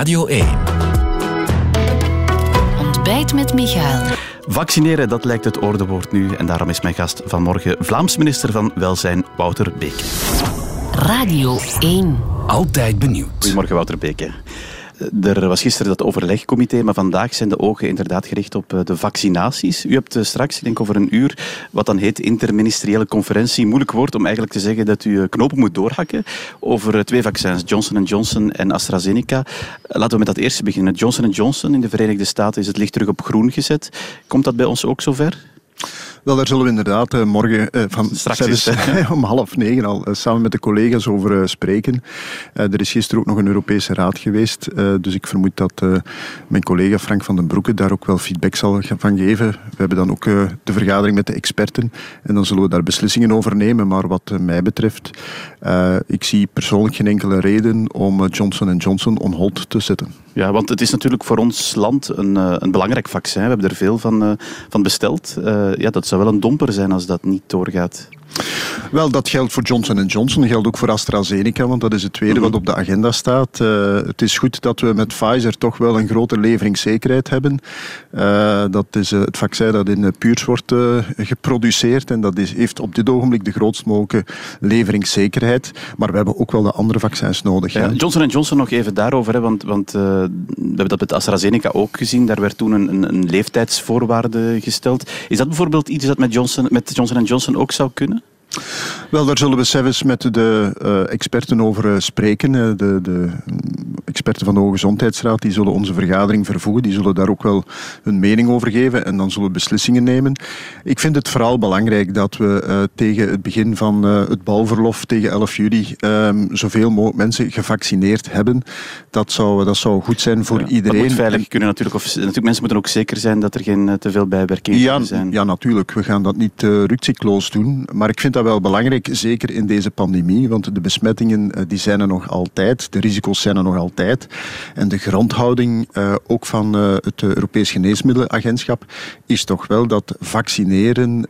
Radio 1. Ontbijt met Michael. Vaccineren, dat lijkt het ordewoord nu. En daarom is mijn gast vanmorgen Vlaams minister van Welzijn, Wouter Beke. Radio 1. Altijd benieuwd. Goedemorgen, Wouter Beke. Er was gisteren dat overlegcomité, maar vandaag zijn de ogen inderdaad gericht op eh, de vaccinaties. U hebt eh, straks, ik denk over een uur, wat dan heet interministeriële conferentie. Moeilijk woord om eigenlijk te zeggen dat u eh, knopen moet doorhakken over twee vaccins, Johnson Johnson en AstraZeneca. Laten we met dat eerste beginnen. Johnson Johnson in de Verenigde Staten is het licht terug op groen gezet. Komt dat bij ons ook zover? Wel, daar zullen we inderdaad uh, morgen uh, van Straks om half negen al uh, samen met de collega's over spreken. er is gisteren ook nog een Europese raad geweest, dus ik vermoed dat mijn collega Frank van den Broeke daar ook wel feedback zal van geven. We hebben dan ook de vergadering met de experten en dan zullen we daar beslissingen over nemen. Maar wat mij betreft, ik zie persoonlijk geen enkele reden om Johnson Johnson on hold te zetten. Ja, want het is natuurlijk voor ons land een, een belangrijk vaccin. We hebben er veel van, van besteld. ja, dat zou wel een domper zijn als dat niet doorgaat. Wel, dat geldt voor Johnson Johnson, geldt ook voor AstraZeneca, want dat is het tweede wat mhm. op de agenda staat. Uh, het is goed dat we met Pfizer toch wel een grote leveringszekerheid hebben. Uh, dat is uh, het vaccin dat in Puurs wordt geproduceerd en dat is, heeft op dit ogenblik de grootst mogelijke leveringszekerheid. Maar we hebben ook wel de andere vaccins nodig. Ja, Johnson Johnson nog even daarover, hè, want, want we hebben dat met AstraZeneca ook gezien. Daar werd toen een, een, leeftijdsvoorwaarde gesteld. Is dat bijvoorbeeld iets dat met Johnson, met Johnson Johnson ook zou kunnen? Wel, daar zullen we zelfs met de uh, experten over uh, spreken. Uh, de, de, experten van de Hoge Gezondheidsraad die zullen onze vergadering vervoegen. Die zullen daar ook wel hun mening over geven en dan zullen we beslissingen nemen. Ik vind het vooral belangrijk dat we tegen het begin van het bouwverlof, tegen 11 juli, ehm, zoveel mogelijk mensen gevaccineerd hebben. Dat zou, dat zou goed zijn voor iedereen. Dat moet veilig kunnen natuurlijk. Of, natuurlijk. Mensen moeten ook zeker zijn dat er geen te veel bijwerkingen ja, zijn. Ja, natuurlijk. We gaan dat niet uh, doen. Maar ik vind dat wel belangrijk, zeker in deze pandemie, want de besmettingen eh, die zijn er nog altijd, de risico's zijn er nog altijd. En de grondhouding uh, ook van uh, het Europees Geneesmiddelenagentschap is toch wel dat vaccineren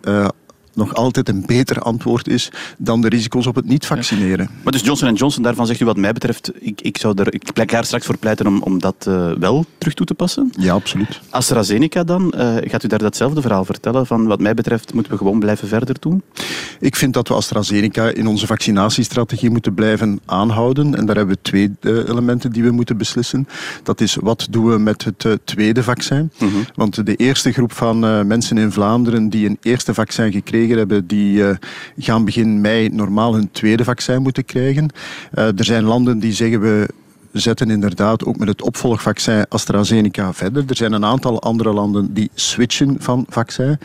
nog altijd een beter antwoord is dan de risico's op het niet vaccineren. Maar dus Johnson Johnson, daarvan zegt u wat mij betreft, ik, ik, zou er, ik ga er straks voor pleiten om, om dat uh, wel terug toe te passen. Ja, absoluut. AstraZeneca dan, uh, gaat u daar datzelfde verhaal vertellen? Van wat mij betreft moeten we gewoon blijven verder doen? Ik vind dat we AstraZeneca in onze vaccinatiestrategie moeten blijven aanhouden. En daar hebben we twee uh, elementen die we moeten beslissen. Dat is wat doen we met het tweede vaccin. Mm -hmm. Want de eerste groep van mensen in Vlaanderen die een eerste vaccin gekregen hebben, die uh, gaan begin mei normaal hun tweede vaccin moeten krijgen. Uh, er zijn landen die zeggen we zetten inderdaad ook met het opvolgvaccin AstraZeneca verder. Er zijn een aantal andere landen die switchen van vaccin.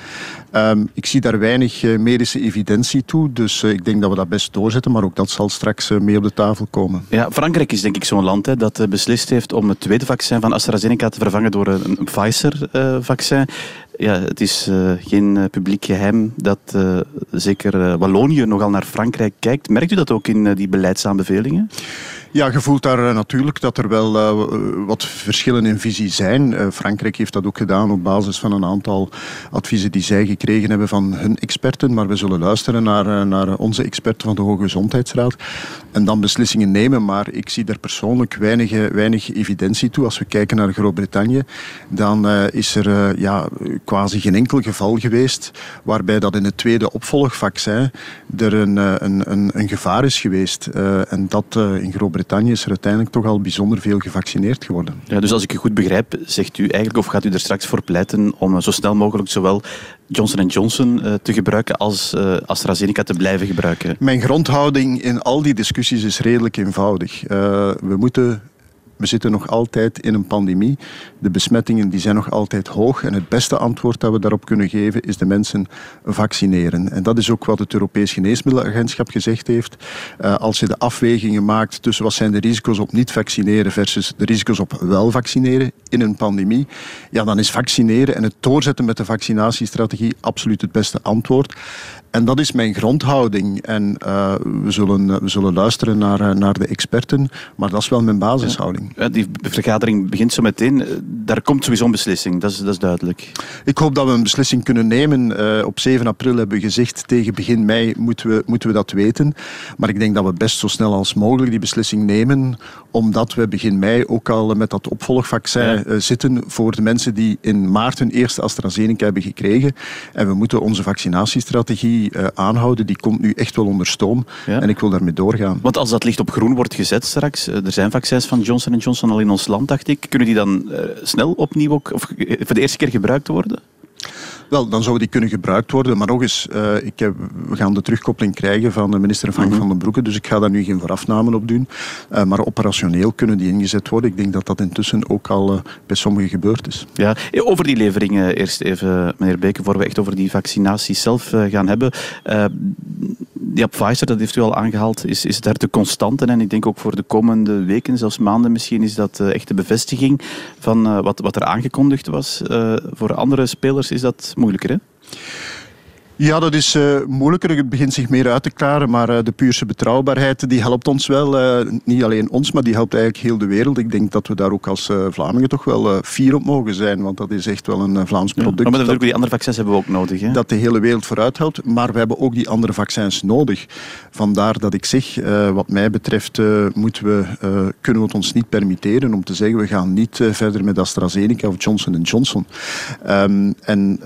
Um, ik zie daar weinig uh, medische evidentie toe, dus ik denk dat we dat best doorzetten, maar ook dat zal straks uh, mee op de tafel komen. Ja, Frankrijk is denk ik zo'n land hè, dat beslist heeft om het tweede vaccin van AstraZeneca te vervangen door een, een Pfizer-vaccin. Ja, het is geen publiek geheim dat zeker Wallonië nogal naar Frankrijk kijkt. Merkt u dat ook in die beleidsaanbevelingen? Ja, je voelt daar eh, natuurlijk dat er wel uh, wat verschillen in visie zijn. Frankrijk heeft dat ook gedaan op basis van een aantal adviezen die zij gekregen hebben van hun experten. Maar we zullen luisteren naar, naar onze experten van de Hoge Gezondheidsraad en dan beslissingen nemen. Maar ik zie daar persoonlijk weinig, weinig evidentie toe. Als we kijken naar Groot-Brittannië, dan is er ja, quasi geen enkel geval geweest waarbij dat in het tweede opvolgvaccin er een, een, een, een gevaar is geweest. en dat in Groot-Brittannië Groot-Brittannië is er uiteindelijk toch al bijzonder veel gevaccineerd geworden. Ja, dus als ik u goed begrijp, zegt u eigenlijk, of gaat u er straks voor pleiten om zo snel mogelijk zowel Johnson Johnson uh, te gebruiken als uh, AstraZeneca te blijven gebruiken? Mijn grondhouding in al die discussies is redelijk eenvoudig. Uh, we moeten we zitten nog altijd in een pandemie. De besmettingen die zijn nog altijd hoog. En het beste antwoord dat we daarop kunnen geven is de mensen vaccineren. En dat is ook wat het Europees Geneesmiddelenagentschap gezegd heeft. Uh, als je de afwegingen maakt tussen wat zijn de risico's op niet vaccineren versus de risico's op wel vaccineren in een pandemie, ja, dan is vaccineren en het doorzetten met de vaccinatiestrategie absoluut het beste antwoord. En dat is mijn grondhouding. En uh, we, zullen, we zullen luisteren naar, naar de experten, maar dat is wel mijn basishouding. Ja, die vergadering begint zo meteen. Daar komt sowieso een beslissing, dat is, dat is duidelijk. Ik hoop dat we een beslissing kunnen nemen. Uh, op 7 april hebben we gezegd, tegen begin mei moeten we, moeten we dat weten. Maar ik denk dat we best zo snel als mogelijk die beslissing nemen, omdat we begin mei ook al met dat opvolgvaccin ja. zitten voor de mensen die in maart hun eerste AstraZeneca hebben gekregen. En we moeten onze vaccinatiestrategie uh, aanhouden. Die komt nu echt wel onder stoom. Ja. En ik wil daarmee doorgaan. Want als dat licht op groen wordt gezet straks, er zijn vaccins van Johnson Johnson al in ons land, dacht ik. Kunnen die dan snel opnieuw ook, of voor de eerste keer gebruikt worden? Wel, dan zou die kunnen gebruikt worden. Maar nog eens, uh, ik heb, we gaan de terugkoppeling krijgen van de minister Frank mm van den Broeke. Dus ik ga daar nu geen voorafnamen op doen. Uh, maar operationeel kunnen die ingezet worden. Ik denk dat dat intussen ook al uh, bij sommigen gebeurd is. Ja, over die leveringen eerst even, meneer Beke, voor we echt over die vaccinaties zelf gaan hebben. Ja, Pfizer, dat heeft u al aangehaald, is, is daar de constante. En ik denk ook voor de komende weken, zelfs maanden misschien, is dat echt de bevestiging van wat, wat er aangekondigd was. voor andere spelers is dat moeilijker, hè? Ja, dat is uh, moeilijker. Het begint zich meer uit te klaren. Maar uh, de puurse betrouwbaarheid die helpt ons wel. Uh, niet alleen ons, maar die helpt eigenlijk heel de wereld. Ik denk dat we daar ook als Vlamingen toch wel fier op mogen zijn. Want dat is echt wel een Vlaams product. Ja, maar natuurlijk, die andere vaccins hebben we ook nodig. Hè? Dat de hele wereld vooruit helpt. Maar we hebben ook die andere vaccins nodig. Vandaar dat ik zeg, wat mij betreft moeten we, kunnen we het ons niet permitteren om te zeggen we gaan niet verder met AstraZeneca of Johnson Johnson. Um, en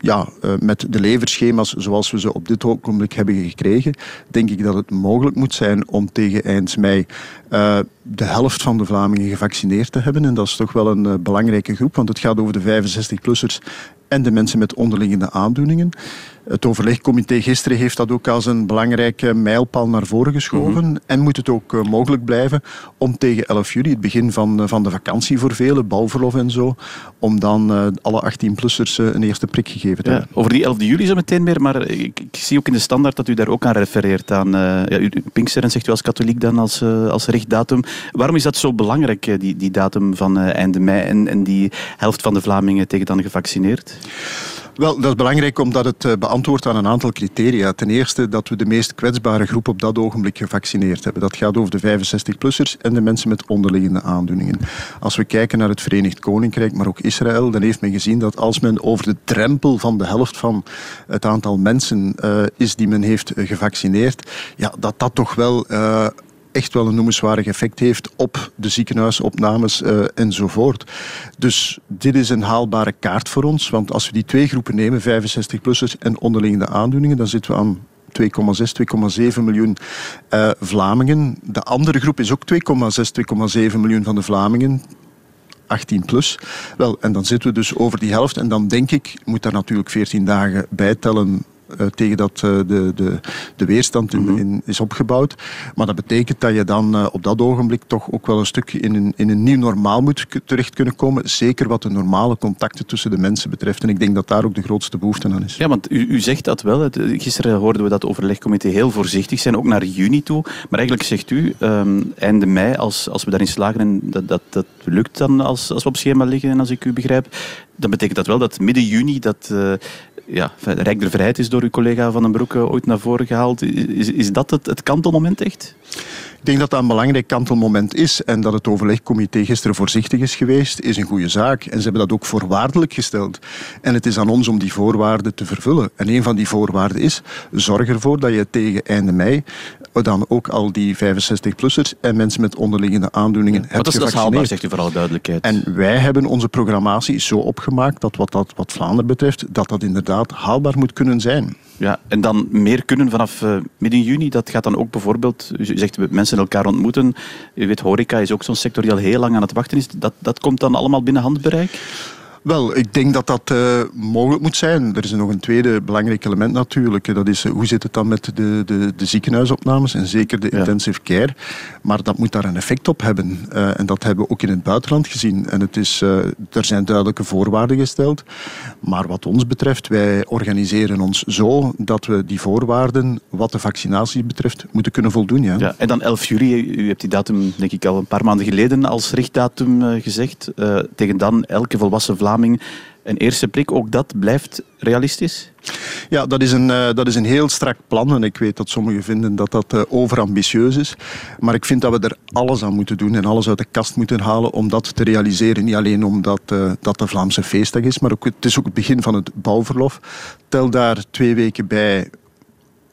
ja, uh, met de leverschema's zoals we ze op dit ogenblik hebben gekregen, denk ik dat het mogelijk moet zijn om tegen eind mei uh, de helft van de Vlamingen gevaccineerd te hebben. En dat is toch wel een uh, belangrijke groep, want het gaat over de 65-plussers en de mensen met onderliggende aandoeningen. Het overlegcomité gisteren heeft dat ook als een belangrijke mijlpaal naar voren geschoven. Mm -hmm. En moet het ook uh, mogelijk blijven om tegen 11 juli, het begin van, uh, van de vakantie voor velen, bouwverlof en zo, om dan uh, alle 18-plussers een eerste prik gegeven te ja, hebben. Over die 11 juli zo meteen meer, maar ik, ik, zie ook in de standaard dat u daar ook aan refereert. Aan ja, u, Pinksteren zegt u als katholiek dan als, als richtdatum. Waarom is dat zo belangrijk, die, die datum van einde mei en, en die helft van de Vlamingen tegen dan gevaccineerd? Wel, dat is belangrijk omdat het uh, beantwoordt aan een aantal criteria. Ten eerste dat we de meest kwetsbare groep op dat ogenblik gevaccineerd hebben. Dat gaat over de 65-plussers en de mensen met onderliggende aandoeningen. Als we kijken naar het Verenigd Koninkrijk, maar ook Israël, dan heeft men gezien dat als men over de drempel van de helft van het aantal mensen uh, is die men heeft uh, gevaccineerd, ja, dat dat toch wel echt wel een noemenswaardig effect heeft op de ziekenhuisopnames uh, enzovoort. Dus dit is een haalbare kaart voor ons, want als we die twee groepen nemen, 65-plussers en onderliggende aandoeningen, dan zitten we aan 2,6, 2,7 miljoen uh, Vlamingen. De andere groep is ook 2,6, 2,7 miljoen van de Vlamingen. 18 plus. Wel, en dan zitten we dus over die helft. En dan denk ik, moet daar natuurlijk 14 dagen bij tellen tegen dat uh, de, de, de weerstand in, in, is opgebouwd. Maar dat betekent dat je dan uh, op dat ogenblik toch ook wel een stuk in een, in een nieuw normaal moet terecht kunnen komen. Zeker wat de normale contacten tussen de mensen betreft. En ik denk dat daar ook de grootste behoefte aan is. Ja, want u, u zegt dat wel. Gisteren hoorden we dat overlegcomité heel voorzichtig zijn, ook naar juni toe. Maar eigenlijk zegt u um, einde mei, als, als we daarin slagen en dat, dat, dat lukt dan als, als we op schema liggen en als ik u begrijp, dan betekent dat wel dat midden juni dat uh, ja, Rijk der Vrijheid is door uw collega Van den Broeke ooit naar voren gehaald. Is, is dat het, het kantelmoment echt? Ik denk dat dat een belangrijk kantelmoment is en dat het overlegcomité gisteren voorzichtig is geweest, is een goede zaak. En ze hebben dat ook voorwaardelijk gesteld. En het is aan ons om die voorwaarden te vervullen. En een van die voorwaarden is, zorg ervoor dat je tegen einde mei dan ook al die 65-plussers en mensen met onderliggende aandoeningen ja, hebt dat is, dat is haalbaar, zegt u vooral duidelijkheid. En wij hebben onze programmatie zo opgemaakt dat wat, dat, wat Vlaanderen betreft, dat dat inderdaad haalbaar moet kunnen zijn. Ja, en dan meer kunnen vanaf uh, midden juni. Dat gaat dan ook bijvoorbeeld, u zegt mensen elkaar ontmoeten. U weet, horeca is ook zo'n sector die al heel lang aan het wachten is. Dat, dat komt dan allemaal binnen handbereik? Wel, ik denk dat dat uh, mogelijk moet zijn. Er is nog een tweede belangrijk element natuurlijk. Dat is uh, hoe zit het dan met de, de, de ziekenhuisopnames en zeker de ja. intensive care. Maar dat moet daar een effect op hebben. Uh, en dat hebben we ook in het buitenland gezien. En het is, er zijn duidelijke voorwaarden gesteld. Maar wat ons betreft, wij organiseren ons zo dat we die voorwaarden, wat de vaccinatie betreft, moeten kunnen voldoen. Ja. ja en dan 11 juli, u hebt die datum denk ik al een paar maanden geleden als richtdatum gezegd. tegen dan elke volwassen Een eerste prik, ook dat blijft realistisch? Ja, dat is, een, dat is een heel strak plan. En ik weet dat sommigen vinden dat dat overambitieus is. Maar ik vind dat we er alles aan moeten doen en alles uit de kast moeten halen om dat te realiseren. Niet alleen omdat dat de Vlaamse feestdag is, maar ook, het is ook het begin van het bouwverlof. Tel daar twee weken bij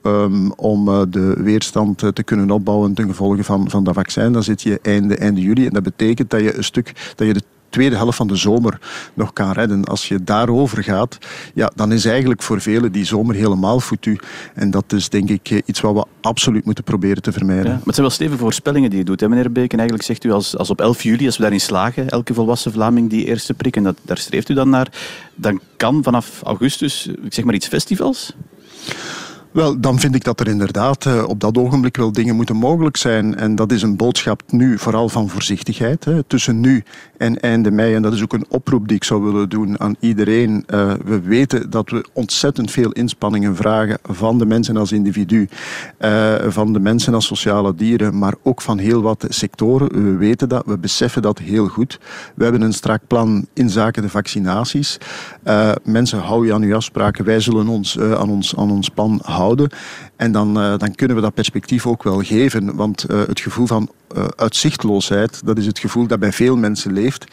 um, om uh, de weerstand uh, te kunnen opbouwen ten gevolge van, van dat vaccin. Dan zit je einde, einde juli en dat betekent dat je een stuk, dat je de tweede helft van de zomer nog kan redden. Als je daarover gaat, ja, dan is eigenlijk voor velen die zomer helemaal foutu. En dat is denk ik eh, iets wat we absoluut moeten proberen te vermijden. Ja, maar het zijn wel stevige voorspellingen die je doet, hè, meneer Beek. En eigenlijk zegt u, als, als op 11 juli, als we daarin slagen, elke volwassen Vlaming die eerste prik, en dat, daar streeft u dan naar, dan kan vanaf augustus, ik zeg maar iets, festivals? Wel, dan vind ik dat er inderdaad uh, op dat ogenblik wel dingen moeten mogelijk zijn. En dat is een boodschap nu vooral van voorzichtigheid. Hè. Tussen nu en einde mei. En dat is ook een oproep die ik zou willen doen aan iedereen. Uh, we weten dat we ontzettend veel inspanningen vragen van de mensen als individu, uh, van de mensen als sociale dieren, maar ook van heel wat sectoren. We weten dat, we beseffen dat heel goed. We hebben een strak plan in zaken de vaccinaties. mensen, hou je aan uw afspraken. Wij zullen ons aan ons, aan ons plan houden. En dan, uh, dan kunnen we dat perspectief ook wel geven. Want uh, het gevoel van uh, uitzichtloosheid, dat is het gevoel dat bij veel mensen leeft.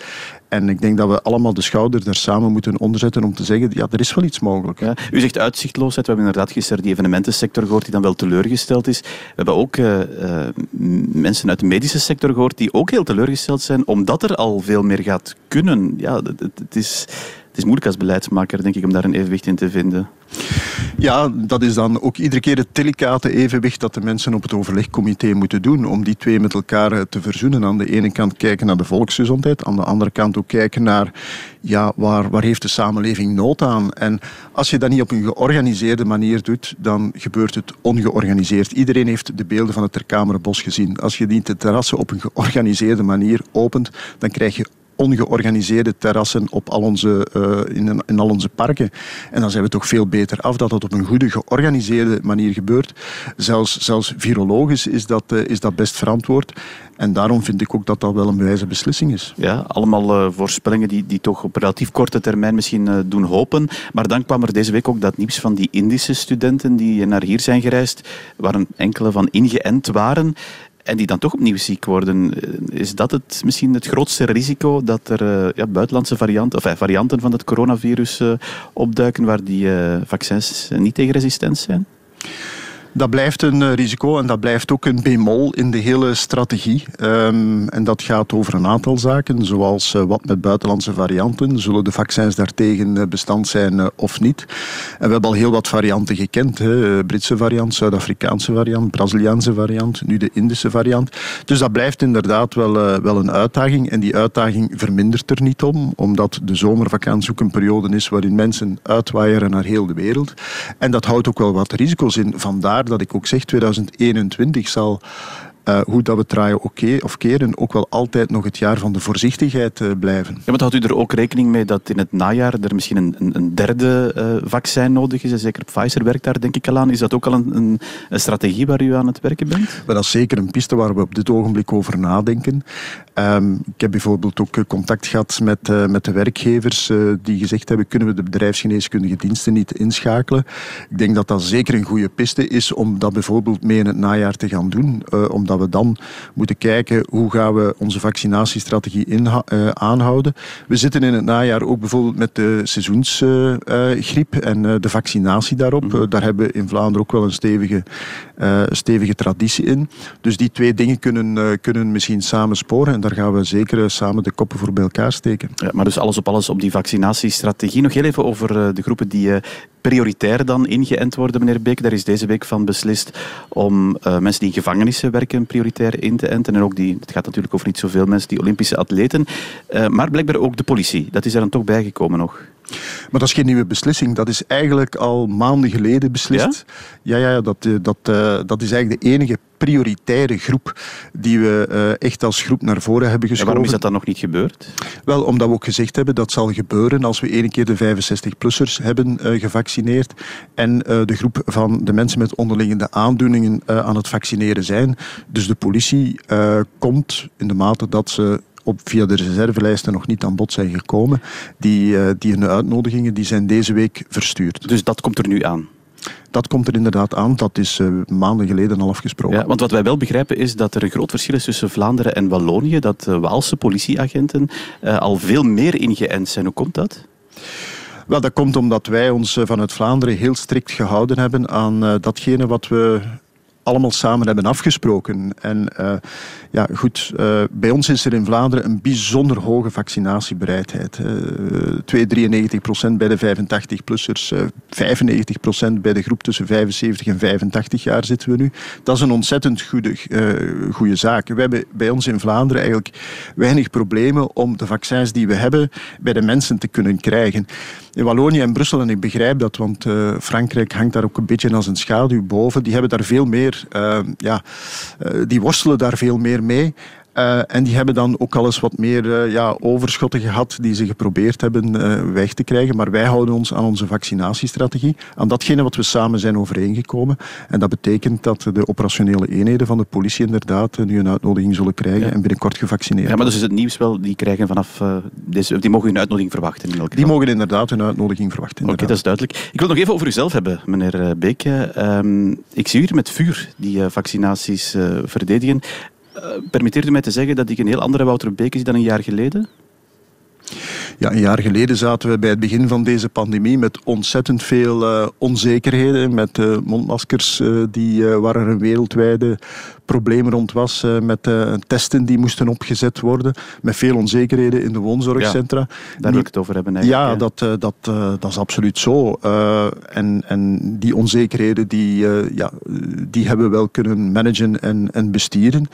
En ik denk dat we allemaal de schouder daar samen moeten onderzetten om te zeggen, ja, er is wel iets mogelijk. U zegt uitzichtloosheid. We hebben inderdaad gisteren die evenementensector gehoord die dan wel teleurgesteld is. We hebben ook mensen uit de medische sector gehoord die ook heel teleurgesteld zijn, omdat er al veel meer gaat kunnen. Ja, het, het is het is moeilijk als beleidsmaker, denk ik, om daar een evenwicht in te vinden. Ja, dat is dan ook iedere keer het delicate evenwicht dat de mensen op het overlegcomité moeten doen om die twee met elkaar eh, te verzoenen. Aan de ene kant kijken naar de volksgezondheid, aan de andere kant ook kijken naar ja, waar, waar heeft de samenleving nood aan. En als je dat niet op een georganiseerde manier doet, dan gebeurt het ongeorganiseerd. Iedereen heeft de beelden van het Terkamerenbos gezien. Als je niet terrassen op een georganiseerde manier opent, dan krijg je ongeorganiseerde terrassen op al onze, uh, in, in, al onze parken. En dan zijn we toch veel beter af dat dat op een goede, georganiseerde manier gebeurt. Zelfs, zelfs virologisch is dat, uh, is dat best verantwoord. En daarom vind ik ook dat dat wel een wijze beslissing is. Ja, allemaal uh, voorspellingen die, die toch op relatief korte termijn misschien doen hopen. Maar dan kwam er deze week ook dat nieuws van die Indische studenten die naar hier zijn gereisd, waar enkele van ingeënt waren en die dan toch opnieuw ziek worden. Eh, is dat het, misschien het grootste risico dat er uh, ja, buitenlandse varianten, of, uh, varianten van het coronavirus opduiken waar die vaccins niet tegen resistent zijn? Dat blijft een eh, risico en dat blijft ook een bemol in de hele strategie. Um, en dat gaat over een aantal zaken, zoals uh, wat met buitenlandse varianten. Zullen de vaccins daartegen eh, bestand zijn of niet? En we hebben al heel wat varianten gekend. Hè. Britse variant, Zuid-Afrikaanse variant, Braziliaanse variant, nu de Indische variant. Dus dat blijft inderdaad wel, wel een uitdaging. En die uitdaging vermindert er niet om, omdat de zomervakantie ook een periode is waarin mensen uitwaaieren naar heel de wereld. En dat houdt ook wel wat risico's in. Vandaar dat ik ook zeg, 2021 zal uh, hoe dat we draaien oké of keren, ook wel altijd nog het jaar van de voorzichtigheid uh, blijven. Ja, maar houdt u er ook rekening mee dat in het najaar er misschien een, een derde uh, vaccin nodig is? En zeker Pfizer werkt daar denk ik al aan. Is dat ook al een, een, strategie waar u aan het werken bent? Maar dat is zeker een piste waar we op dit ogenblik over nadenken. Um, ik heb bijvoorbeeld ook contact gehad met, met de werkgevers die gezegd hebben, kunnen we de bedrijfsgeneeskundige diensten niet inschakelen? Ik denk dat dat zeker een goede piste is om dat bijvoorbeeld mee in het najaar te gaan doen. omdat dat we dan moeten kijken hoe gaan we onze vaccinatiestrategie inha- uh, aanhouden. We zitten in het najaar ook bijvoorbeeld met de seizoensgriep uh, en uh, de vaccinatie daarop. Mm-hmm. daar hebben we in Vlaanderen ook wel een stevige, stevige traditie in. Dus die twee dingen kunnen, kunnen misschien samen sporen en daar gaan we zeker samen de koppen voor bij elkaar steken. Ja, maar dus alles op alles op die vaccinatiestrategie. Nog heel even over de groepen die prioritair dan ingeënt worden, meneer Beek. Daar is deze week van beslist om mensen die in gevangenissen werken prioritair in te enten. En ook die, het gaat natuurlijk over niet zoveel mensen, die Olympische atleten. Uh, maar blijkbaar ook de politie. Dat is er dan toch bijgekomen nog. Maar dat is geen nieuwe beslissing. Dat is eigenlijk al maanden geleden beslist. Ja, ja, ja dat, eh, dat, uh, dat is eigenlijk de enige prioritaire groep die we uh, echt als groep naar voren hebben geschoven. En waarom is dat dan nog niet gebeurd? Wel, omdat we ook gezegd hebben dat zal gebeuren als we één keer de 65-plussers hebben uh, gevaccineerd en de groep van de mensen met onderliggende aandoeningen aan het vaccineren zijn. Dus de politie komt in de mate dat ze op, via de reservelijsten nog niet aan bod zijn gekomen, die, die hun uitnodigingen die zijn deze week verstuurd. Dus dat komt er nu aan? Dat komt er inderdaad aan. Dat is uh, maanden geleden al afgesproken. Ja, want wat wij wel begrijpen is dat er een groot verschil is tussen Vlaanderen en Wallonië. Dat uh, Waalse politieagenten uh, al veel meer ingeënt zijn. Hoe komt dat? Wel, dat komt omdat wij ons vanuit Vlaanderen heel strikt gehouden hebben aan datgene wat we allemaal samen hebben afgesproken. En uh, ja, goed, uh, bij ons is er in Vlaanderen een bijzonder hoge vaccinatiebereidheid. Uh, 2,93% bij de 85-plussers, 95% bij de groep tussen 75 en 85 jaar zitten we nu. Dat is een ontzettend goede, goede zaak. We hebben bij ons in Vlaanderen eigenlijk weinig problemen om de vaccins die we hebben bij de mensen te kunnen krijgen. In Wallonië en Brussel, en ik begrijp dat, want Frankrijk hangt daar ook een beetje als een schaduw boven, die hebben daar veel meer uh, ja, uh, die worstelen daar veel meer mee. Uh, en die hebben dan ook al eens wat meer uh, ja, overschotten gehad die ze geprobeerd hebben uh, weg te krijgen. Maar wij houden ons aan onze vaccinatiestrategie, aan datgene wat we samen zijn overeengekomen. En dat betekent dat de operationele eenheden van de politie inderdaad nu een uitnodiging zullen krijgen en binnenkort gevaccineerd Ja, maar dus is het nieuws wel, die krijgen vanaf deze, die mogen hun uitnodiging verwachten in elk geval. Die mogen inderdaad hun uitnodiging verwachten. Oké, dat is duidelijk. Ik wil nog even over uzelf hebben, meneer Beek. Um, ik zie hier met vuur die vaccinaties verdedigen. Uh, permitteert u mij te zeggen dat ik een heel andere Wouter Beek zie dan een jaar geleden? Ja, een jaar geleden zaten we bij het begin van deze pandemie met ontzettend veel uh, onzekerheden. Met uh, mondmaskers die, waar er een wereldwijde probleem rond was. met testen die moesten opgezet worden. Met veel onzekerheden in de woonzorgcentra. Ja, daar wil ik het over hebben eigenlijk. Ja, dat, dat, dat is absoluut zo. en, en die onzekerheden die, ja, die hebben we wel kunnen managen en, en bestieren.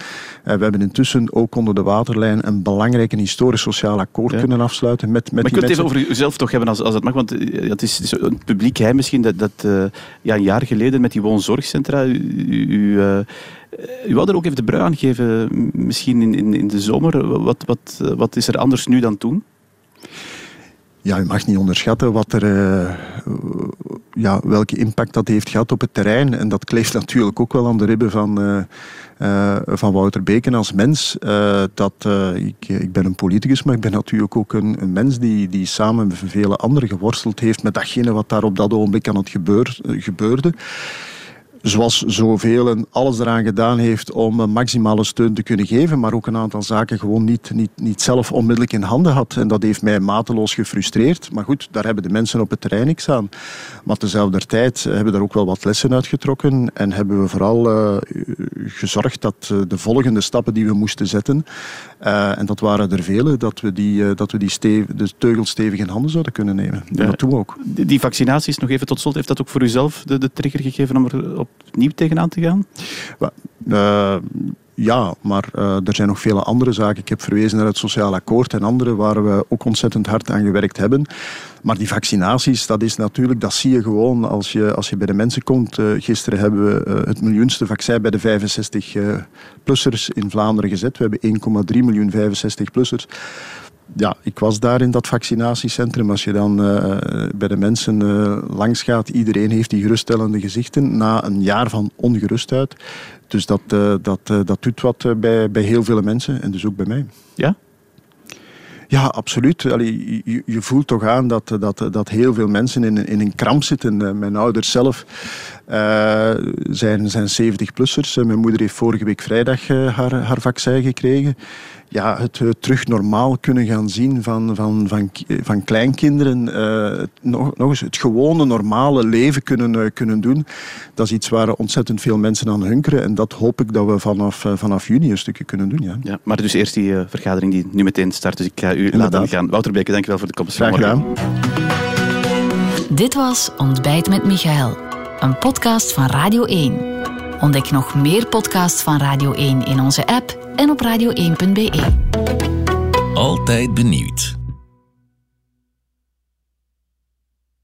we hebben intussen ook onder de waterlijn een belangrijk en historisch sociaal akkoord kunnen afsluiten. Met, met maar ik wil het even over uzelf toch hebben, als, als het mag. Want eh, het is, is een publiek geheim misschien dat, dat ja, een jaar geleden met die woonzorgcentra... U, u, u wou er ook even de brui aan geven, misschien in, in, in de zomer. Wat, wat, wat is er anders nu dan toen? Ja, je mag niet onderschatten wat er, uh, ja, welke impact dat heeft gehad op het terrein. En dat kleeft natuurlijk ook wel aan de ribben van, uh, van Wouter Beken als mens. dat, ik, ik ben een politicus, maar ik ben natuurlijk ook een, een, mens die, die samen met vele anderen geworsteld heeft met datgene wat daar op dat ogenblik aan het gebeur, gebeurde zoals zoveel en alles eraan gedaan heeft om maximale steun te kunnen geven, maar ook een aantal zaken gewoon niet, niet, niet zelf onmiddellijk in handen had. En dat heeft mij mateloos gefrustreerd. Maar goed, daar hebben de mensen op het terrein niks aan. Maar tezelfde tijd hebben we daar ook wel wat lessen uitgetrokken en hebben we vooral uh, gezorgd dat uh, de volgende stappen die we moesten zetten, uh, en dat waren er vele, dat we, die, dat we die stev de teugel stevig in handen zouden kunnen nemen. En dat doen we ook. Die, die vaccinaties, nog even tot slot, heeft dat ook voor uzelf de, de trigger gegeven om er op opnieuw tegenaan te gaan? Uh, ja, maar uh, er zijn nog vele andere zaken. Ik heb verwezen naar het sociaal akkoord en andere waar we ook ontzettend hard aan gewerkt hebben. Maar die vaccinaties, dat is natuurlijk, dat zie je gewoon als je, als je bij de mensen komt. Uh, gisteren hebben we het miljoenste vaccin bij de 65-plussers in Vlaanderen gezet. We hebben 1,3 miljoen 65-plussers ja, ik was daar in dat vaccinatiecentrum. Als je dan uh, bij de mensen uh, langs gaat, iedereen heeft die geruststellende gezichten na een jaar van ongerustheid. Dus dat, uh, dat, dat doet wat bij, bij heel veel mensen en dus ook bij mij. Ja? Ja, absoluut. Allee, je, je, voelt toch aan dat, dat, dat heel veel mensen in, in een kramp zitten. Mijn ouders zelf zijn, zijn 70-plussers. Mijn moeder heeft vorige week vrijdag haar, haar vaccin gekregen ja, het, terug normaal kunnen gaan zien van, van, van, van kleinkinderen. Uh, nog, nog eens het gewone, normale leven kunnen, uh, kunnen doen. Dat is iets waar ontzettend veel mensen aan hunkeren. En dat hoop ik dat we vanaf, uh, vanaf juni een stukje kunnen doen. Ja. Ja, maar dus eerst die vergadering die nu meteen start. Dus ik ga u Inderdaad. laten gaan. Wouter Beke, dankjewel voor de komst Graag gedaan. Dit was Ontbijt met Michael. Een podcast van Radio 1. Ontdek nog meer podcasts van Radio 1 in onze app en op radio1.be. Altijd benieuwd.